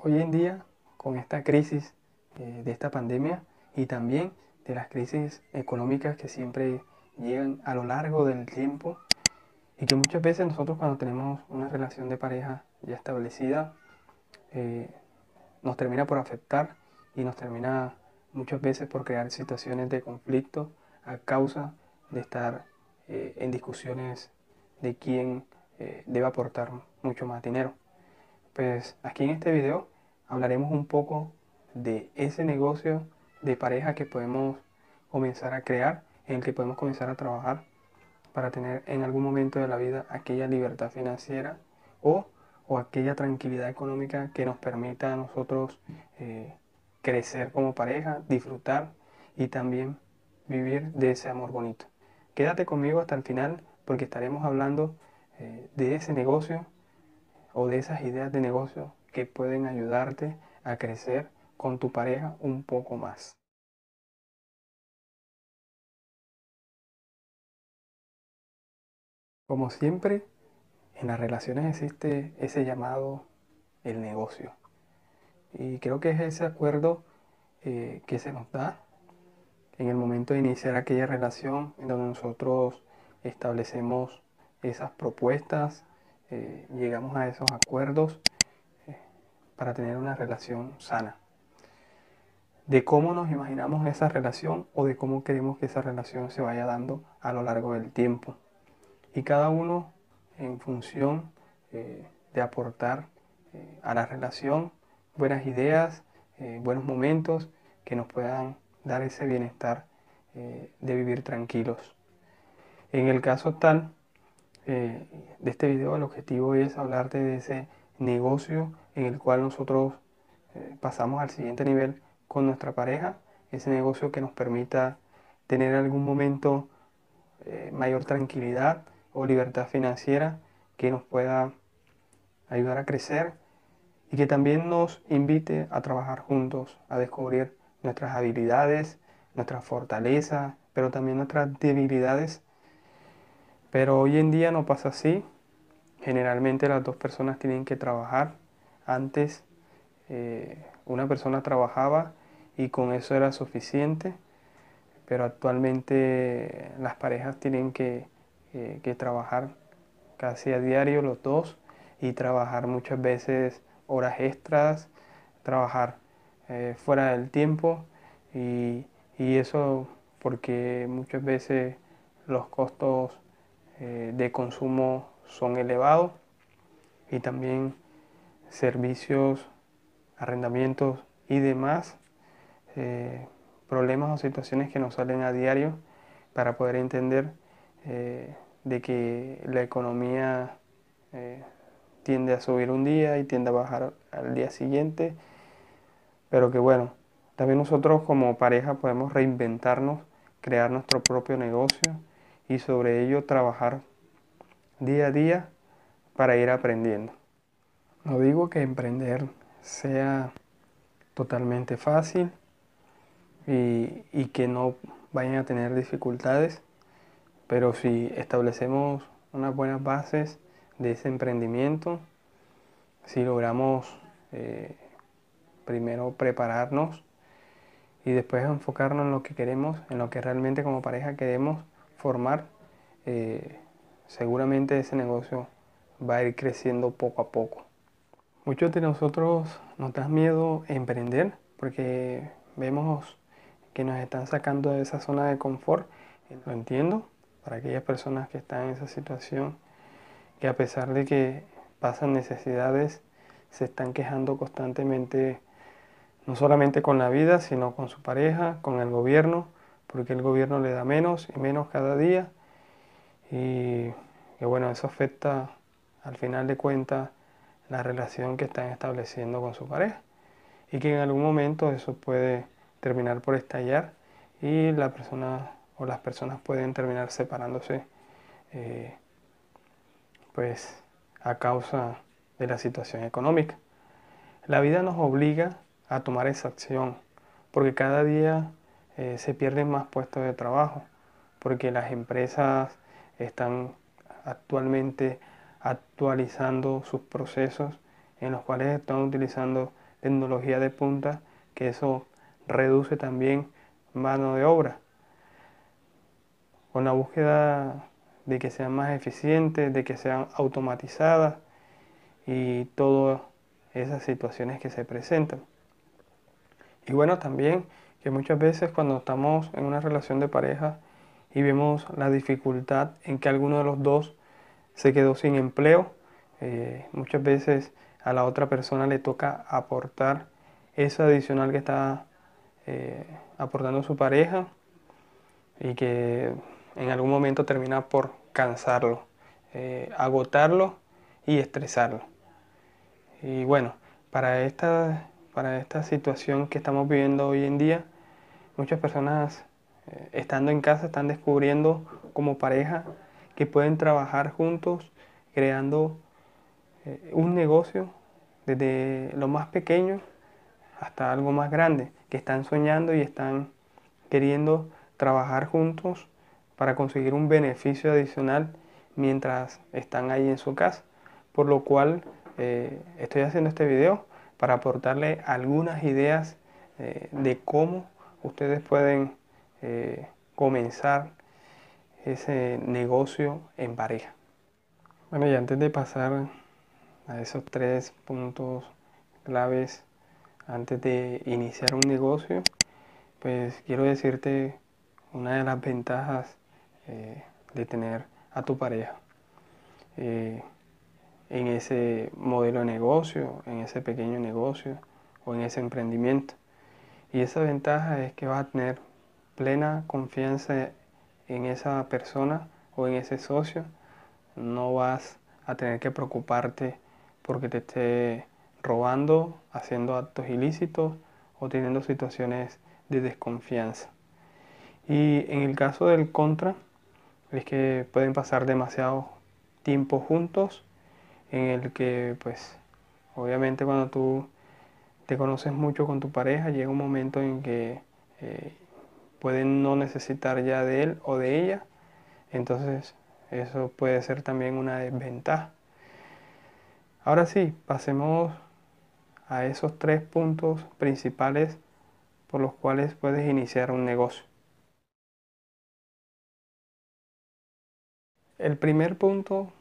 Hoy en día, con esta crisis eh, de esta pandemia y también de las crisis económicas que siempre llegan a lo largo del tiempo y que muchas veces nosotros cuando tenemos una relación de pareja ya establecida, eh, nos termina por afectar y nos termina muchas veces por crear situaciones de conflicto a causa de estar eh, en discusiones de quién debe aportar mucho más dinero. Pues aquí en este video hablaremos un poco de ese negocio de pareja que podemos comenzar a crear, en el que podemos comenzar a trabajar para tener en algún momento de la vida aquella libertad financiera o, aquella tranquilidad económica que nos permita a nosotros eh, crecer como pareja, disfrutar y también vivir de ese amor bonito. Quédate conmigo hasta el final porque estaremos hablando eh, de ese negocio o de esas ideas de negocio que pueden ayudarte a crecer con tu pareja un poco más. Como siempre, en las relaciones existe ese llamado el negocio. Y creo que es ese acuerdo eh, que se nos da en el momento de iniciar aquella relación en donde nosotros establecemos esas propuestas, eh, llegamos a esos acuerdos para tener una relación sana. De cómo nos imaginamos esa relación o de cómo queremos que esa relación se vaya dando a lo largo del tiempo. Y cada uno en función eh, de aportar a la relación buenas ideas, buenos momentos que nos puedan dar ese bienestar de vivir tranquilos. En el caso tal eh, de este video el objetivo es hablarte de ese negocio en el cual nosotros eh, pasamos al siguiente nivel con nuestra pareja, ese negocio que nos permita tener en algún momento eh, mayor tranquilidad o libertad financiera que nos pueda ayudar a crecer y que también nos invite a trabajar juntos, a descubrir nuestras habilidades, nuestras fortalezas, pero también nuestras debilidades pero hoy en día no pasa así. Generalmente las dos personas tienen que trabajar. Antes eh, una persona trabajaba y con eso era suficiente, pero actualmente las parejas tienen que, eh, trabajar casi a diario los dos y trabajar muchas veces horas extras, trabajar eh, fuera del tiempo y, y eso porque muchas veces los costos de consumo son elevados y también servicios, arrendamientos y demás eh, problemas o situaciones que nos salen a diario para poder entender eh, de que la economía tiende a subir un día y tiende a bajar al día siguiente, pero que bueno, también nosotros como pareja podemos reinventarnos, crear nuestro propio negocio y sobre ello trabajar día a día para ir aprendiendo. No digo que emprender sea totalmente fácil y, que no vayan a tener dificultades, pero si establecemos unas buenas bases de ese emprendimiento, si logramos eh, primero prepararnos y después enfocarnos en lo que queremos, en lo que realmente como pareja queremos, formar, eh, seguramente ese negocio va a ir creciendo poco a poco. Muchos de nosotros nos da miedo emprender porque vemos que nos están sacando de esa zona de confort. Lo entiendo para aquellas personas que están en esa situación, que a pesar de que pasan necesidades, se están quejando constantemente, no solamente con la vida, sino con su pareja, con el gobierno, porque el gobierno le da menos y menos cada día y que bueno, eso afecta al final de cuentas la relación que están estableciendo con su pareja y que en algún momento eso puede terminar por estallar y la persona o las personas pueden terminar separándose eh, pues a causa de la situación económica. La vida nos obliga a tomar esa acción porque cada día eh, se pierden más puestos de trabajo porque las empresas están actualmente actualizando sus procesos en los cuales están utilizando tecnología de punta, que eso reduce también mano de obra. Con la búsqueda de que sean más eficientes, de que sean automatizadas y todas esas situaciones que se presentan. Y bueno, también que muchas veces cuando estamos en una relación de pareja y vemos la dificultad en que alguno de los dos se quedó sin empleo, eh, muchas veces a la otra persona le toca aportar eso adicional que está eh, aportando su pareja y que en algún momento termina por cansarlo, eh, agotarlo y estresarlo. Y bueno, para esta, para esta situación que estamos viviendo hoy en día, muchas personas estando en casa están descubriendo como pareja que pueden trabajar juntos creando eh, un negocio desde lo más pequeño hasta algo más grande, que están soñando y están queriendo trabajar juntos para conseguir un beneficio adicional mientras están ahí en su casa. Por lo cual eh, estoy haciendo este video para aportarle algunas ideas eh, de cómo ustedes pueden comenzar ese negocio en pareja. Bueno, y antes de pasar a esos tres puntos claves antes de iniciar un negocio, pues quiero decirte una de las ventajas eh, de tener a tu pareja eh, en ese modelo de negocio, en ese pequeño negocio o en ese emprendimiento. Y esa ventaja es que vas a tener plena confianza en esa persona o en ese socio. No vas a tener que preocuparte porque te esté robando, haciendo actos ilícitos o teniendo situaciones de desconfianza. Y en el caso del contra, es que pueden pasar demasiado tiempo juntos en el que pues obviamente cuando tú te conoces mucho con tu pareja llega un momento en que eh, pueden no necesitar ya de él o de ella entonces eso puede ser también una desventaja. Ahora sí pasemos a esos tres puntos principales por los cuales puedes iniciar un negocio. El primer punto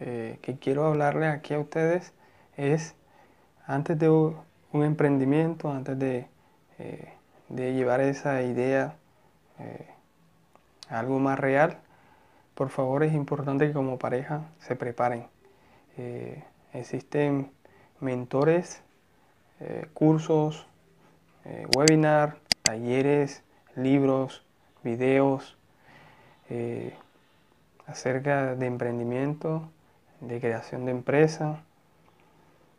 eh, que quiero hablarle aquí a ustedes es antes de un emprendimiento, antes de, eh, llevar esa idea eh, algo más real, por favor es importante que como pareja se preparen. existen mentores, cursos, webinars, talleres, libros, videos, acerca de emprendimiento, de creación de empresa,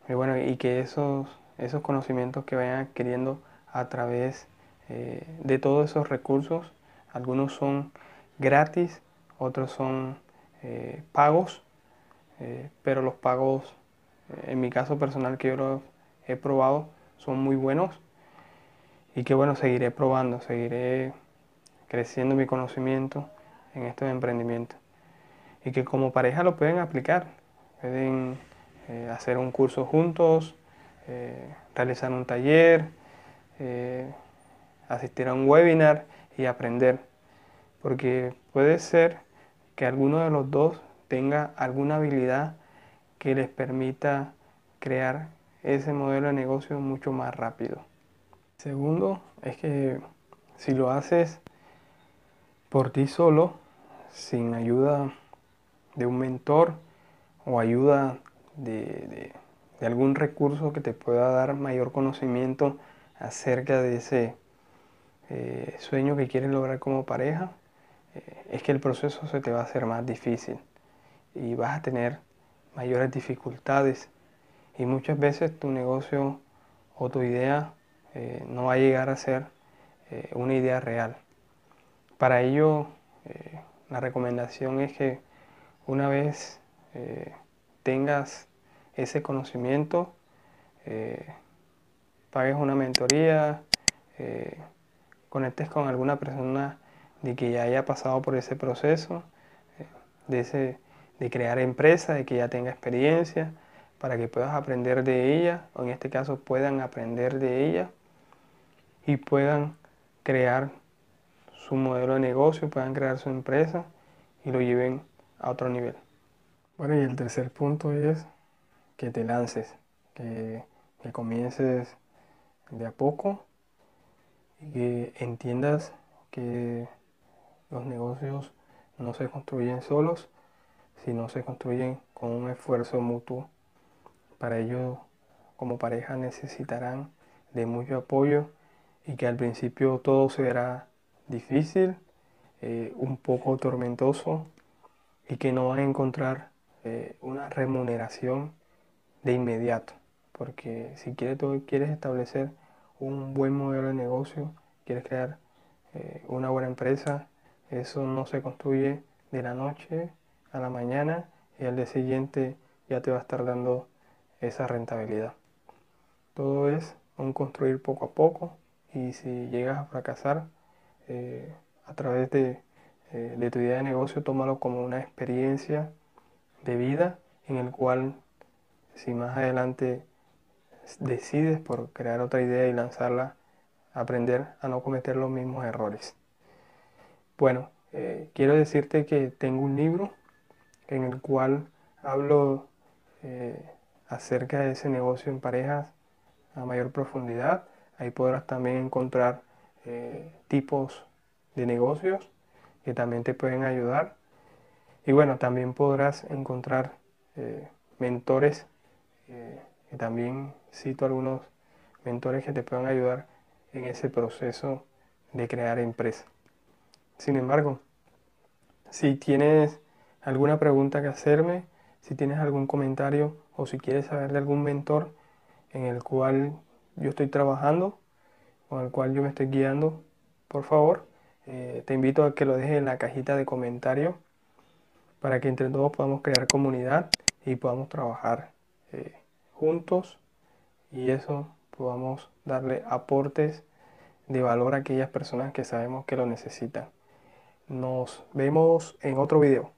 y bueno, y que esos, esos conocimientos que vayan adquiriendo a través eh, de todos esos recursos, algunos son gratis, otros son eh, pagos, eh, pero los pagos, en mi caso personal que yo los he probado, son muy buenos y que bueno, seguiré probando, seguiré creciendo mi conocimiento en estos emprendimientos y que como pareja lo pueden aplicar. Pueden hacer un curso juntos, realizar un taller, asistir a un webinar y aprender. Porque puede ser que alguno de los dos tenga alguna habilidad que les permita crear ese modelo de negocio mucho más rápido. Segundo, es que si lo haces por ti solo, sin ayuda de un mentor o ayuda de, algún recurso que te pueda dar mayor conocimiento acerca de ese eh, sueño que quieres lograr como pareja, eh, es que el proceso se te va a hacer más difícil y vas a tener mayores dificultades y muchas veces tu negocio o tu idea eh, no va a llegar a ser una idea real. Para ello, la recomendación es que una vez tengas ese conocimiento, pagues una mentoría, conectes con alguna persona de que ya haya pasado por ese proceso, de, ese, de crear empresa, de que ya tenga experiencia, para que puedas aprender de ella, o en este caso puedan aprender de ella y puedan crear su modelo de negocio, puedan crear su empresa y lo lleven a otro nivel. Bueno, y el tercer punto es que te lances, que, que comiences de a poco que entiendas que los negocios no se construyen solos, sino se construyen con un esfuerzo mutuo. Para ello, como pareja necesitarán de mucho apoyo y que al principio todo será difícil, eh, un poco tormentoso y que no van a encontrar eh, una remuneración de inmediato. Porque si quieres, quieres establecer un buen modelo de negocio, quieres crear eh, una buena empresa, eso no se construye de la noche a la mañana y al día siguiente ya te va a estar dando esa rentabilidad. Todo es un construir poco a poco y si llegas a fracasar eh, a través de, eh, de tu idea de negocio, tómalo como una experiencia de vida en el cual si más adelante decides por crear otra idea y lanzarla, aprender a no cometer los mismos errores. Bueno, eh, quiero decirte que tengo un libro en el cual hablo eh, acerca de ese negocio en parejas a mayor profundidad. Ahí podrás también encontrar eh, tipos de negocios que también te pueden ayudar. Y bueno, también podrás encontrar mentores, que también cito algunos mentores que te puedan ayudar en ese proceso de crear empresa. Sin embargo, si tienes alguna pregunta que hacerme, si tienes algún comentario o si quieres saber de algún mentor en el cual yo estoy trabajando, con el cual yo me estoy guiando, por favor, eh, te invito a que lo dejes en la cajita de comentarios para que entre todos podamos crear comunidad y podamos trabajar eh, juntos y eso podamos darle aportes de valor a aquellas personas que sabemos que lo necesitan. Nos vemos en otro video.